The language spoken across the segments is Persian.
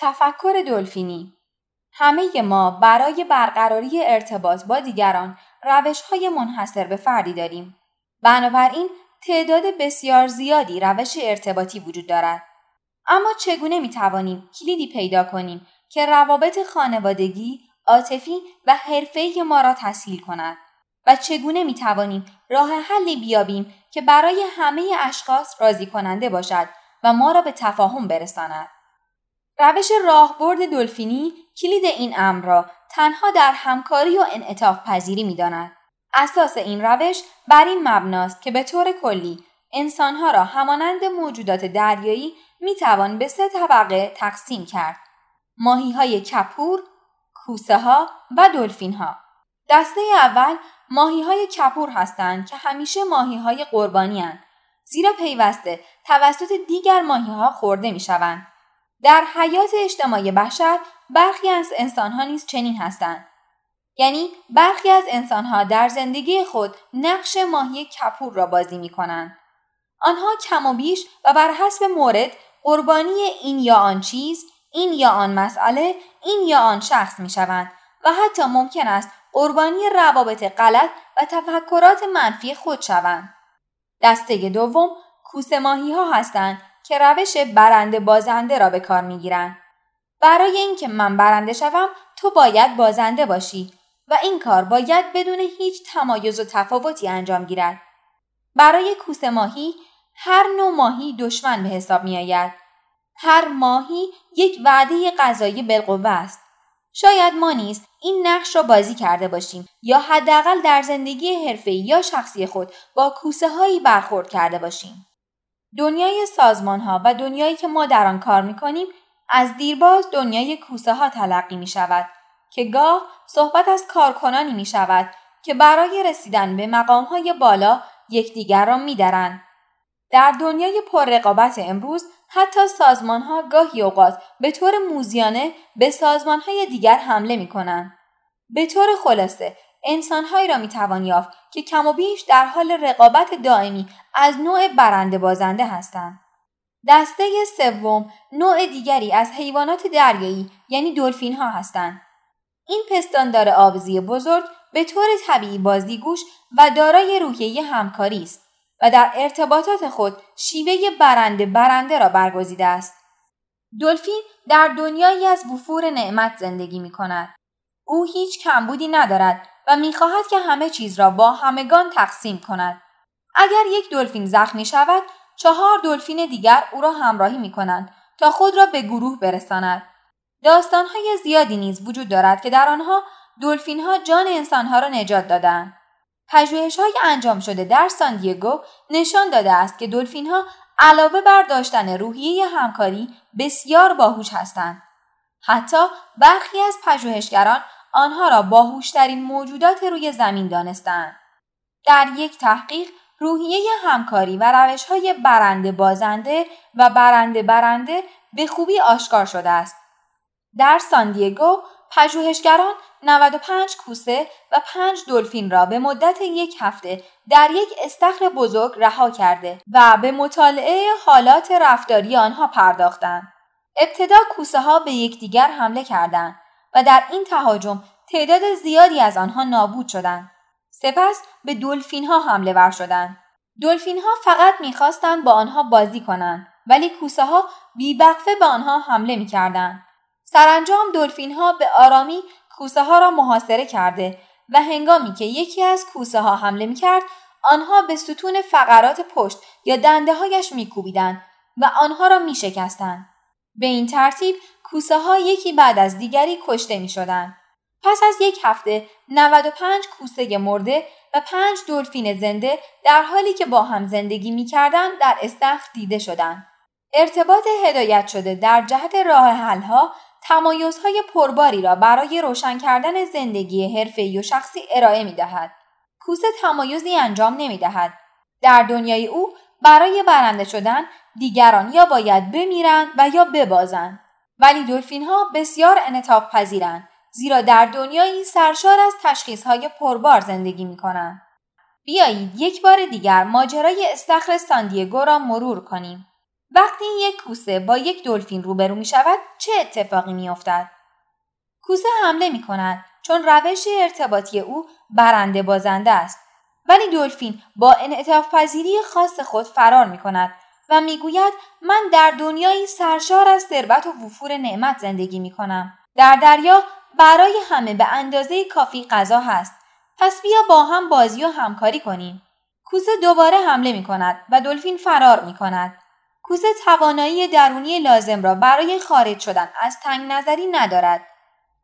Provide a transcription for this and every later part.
تفکر دلفینی همه ما برای برقراری ارتباط با دیگران روش های منحصر به فردی داریم. بنابراین تعداد بسیار زیادی روش ارتباطی وجود دارد. اما چگونه می توانیم کلیدی پیدا کنیم که روابط خانوادگی، عاطفی و حرفه‌ای ما را تسهیل کند و چگونه می توانیم راه حلی بیابیم که برای همه اشخاص راضی کننده باشد و ما را به تفاهم برساند. روش راهبرد دلفینی کلید این امر را تنها در همکاری و انعطاف پذیری می داند. اساس این روش بر این مبناست که به طور کلی انسانها را همانند موجودات دریایی می توان به سه طبقه تقسیم کرد. ماهی های کپور، کوسه ها و دلفین ها. دسته اول ماهی های کپور هستند که همیشه ماهی های قربانی هستند. زیرا پیوسته توسط دیگر ماهی ها خورده می شوند. در حیات اجتماعی بشر برخی از انسانها نیز چنین هستند یعنی برخی از انسانها در زندگی خود نقش ماهی کپور را بازی می کنند. آنها کم و بیش و بر حسب مورد قربانی این یا آن چیز، این یا آن مسئله، این یا آن شخص می شوند و حتی ممکن است قربانی روابط غلط و تفکرات منفی خود شوند. دسته دوم کوسه ماهی ها هستند که روش برنده بازنده را به کار می‌گیرند. برای اینکه من برنده شوم تو باید بازنده باشی و این کار باید بدون هیچ تمایز و تفاوتی انجام گیرد. برای کوسه ماهی هر نوع ماهی دشمن به حساب می آید. هر ماهی یک وعده غذایی بالقوه است. شاید ما نیز این نقش را بازی کرده باشیم یا حداقل در زندگی حرفه‌ای یا شخصی خود با کوسه هایی برخورد کرده باشیم. دنیای سازمان ها و دنیایی که ما در آن کار می کنیم از دیرباز دنیای کوسه ها تلقی می شود که گاه صحبت از کارکنانی می شود که برای رسیدن به مقام های بالا یکدیگر را می درن. در دنیای پررقابت امروز حتی سازمان ها گاهی اوقات به طور موزیانه به سازمان های دیگر حمله می کنند. به طور خلاصه انسانهایی را می‌توان یافت که کم و بیش در حال رقابت دائمی از نوع برنده بازنده هستند. دسته سوم نوع دیگری از حیوانات دریایی یعنی دلفین ها هستند. این پستاندار آبزی بزرگ به طور طبیعی بازیگوش و دارای روحیه همکاری است و در ارتباطات خود شیوه برنده برنده را برگزیده است. دلفین در دنیایی از وفور نعمت زندگی می کند. او هیچ کمبودی ندارد و می‌خواهد که همه چیز را با همگان تقسیم کند. اگر یک دلفین زخمی شود، چهار دلفین دیگر او را همراهی می کنند تا خود را به گروه برساند. داستانهای زیادی نیز وجود دارد که در آنها دلفین ها جان انسانها را نجات دادند. پژوهش های انجام شده در ساندیگو نشان داده است که دلفین ها علاوه بر داشتن روحیه همکاری بسیار باهوش هستند. حتی برخی از پژوهشگران آنها را باهوشترین موجودات روی زمین دانستند. در یک تحقیق روحیه همکاری و روش های برنده بازنده و برنده برنده به خوبی آشکار شده است. در ساندیگو پژوهشگران 95 کوسه و 5 دلفین را به مدت یک هفته در یک استخر بزرگ رها کرده و به مطالعه حالات رفتاری آنها پرداختند. ابتدا کوسه ها به یکدیگر حمله کردند و در این تهاجم تعداد زیادی از آنها نابود شدند. سپس به دلفین ها حمله ور شدند. دلفین ها فقط می‌خواستند با آنها بازی کنند ولی کوسه ها بیبقفه به آنها حمله می‌کردند. سرانجام دلفین ها به آرامی کوسه ها را محاصره کرده و هنگامی که یکی از کوسه ها حمله می‌کرد آنها به ستون فقرات پشت یا دنده هایش میکوبیدند و آنها را میشکستند. به این ترتیب کوسه ها یکی بعد از دیگری کشته می شدن. پس از یک هفته 95 کوسه مرده و 5 دلفین زنده در حالی که با هم زندگی می کردن در استخر دیده شدند. ارتباط هدایت شده در جهت راه حلها تمایزهای پرباری را برای روشن کردن زندگی حرفه‌ای و شخصی ارائه می دهد. کوسه تمایزی انجام نمی دهد. در دنیای او برای برنده شدن دیگران یا باید بمیرند و یا ببازند. ولی دلفین ها بسیار انطاف پذیرند زیرا در دنیایی سرشار از تشخیص پربار زندگی می کنند. بیایید یک بار دیگر ماجرای استخر ساندیگو را مرور کنیم. وقتی یک کوسه با یک دلفین روبرو می شود چه اتفاقی می افتد؟ کوسه حمله می کند چون روش ارتباطی او برنده بازنده است ولی دلفین با انعطاف پذیری خاص خود فرار می کند و می‌گوید من در دنیایی سرشار از ثروت و وفور نعمت زندگی می کنم. در دریا برای همه به اندازه کافی غذا هست. پس بیا با هم بازی و همکاری کنیم. کوسه دوباره حمله می کند و دلفین فرار می کند. کوسه توانایی درونی لازم را برای خارج شدن از تنگ نظری ندارد.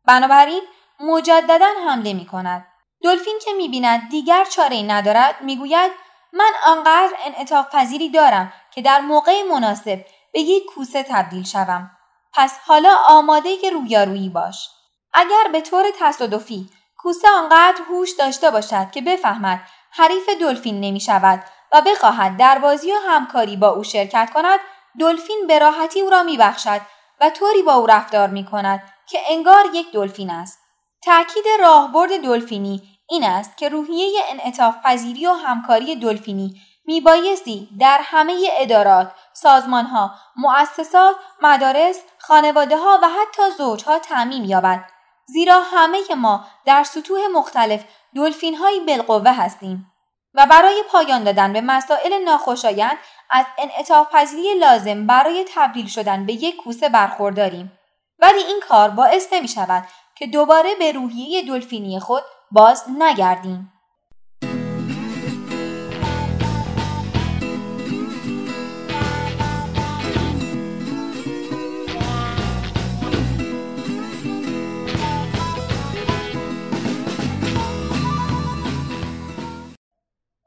بنابراین مجددا حمله می کند. دلفین که می بیند دیگر چاره ندارد می گوید من آنقدر انعطاف پذیری دارم که در موقع مناسب به یک کوسه تبدیل شوم. پس حالا آماده که رویارویی باش. اگر به طور تصادفی کوسه آنقدر هوش داشته باشد که بفهمد حریف دلفین نمی شود و بخواهد در بازی و همکاری با او شرکت کند دلفین به راحتی او را می بخشد و طوری با او رفتار می کند که انگار یک دلفین است. تأکید راهبرد دلفینی این است که روحیه انعطاف پذیری و همکاری دلفینی میبایستی در همه ادارات، سازمانها، مؤسسات، مدارس، خانواده ها و حتی زوجها تعمیم یابد. زیرا همه ما در سطوح مختلف دلفین های بالقوه هستیم و برای پایان دادن به مسائل ناخوشایند از انعطاف لازم برای تبدیل شدن به یک کوسه برخورداریم. ولی این کار باعث نمی شود که دوباره به روحیه دلفینی خود باز نگردیم.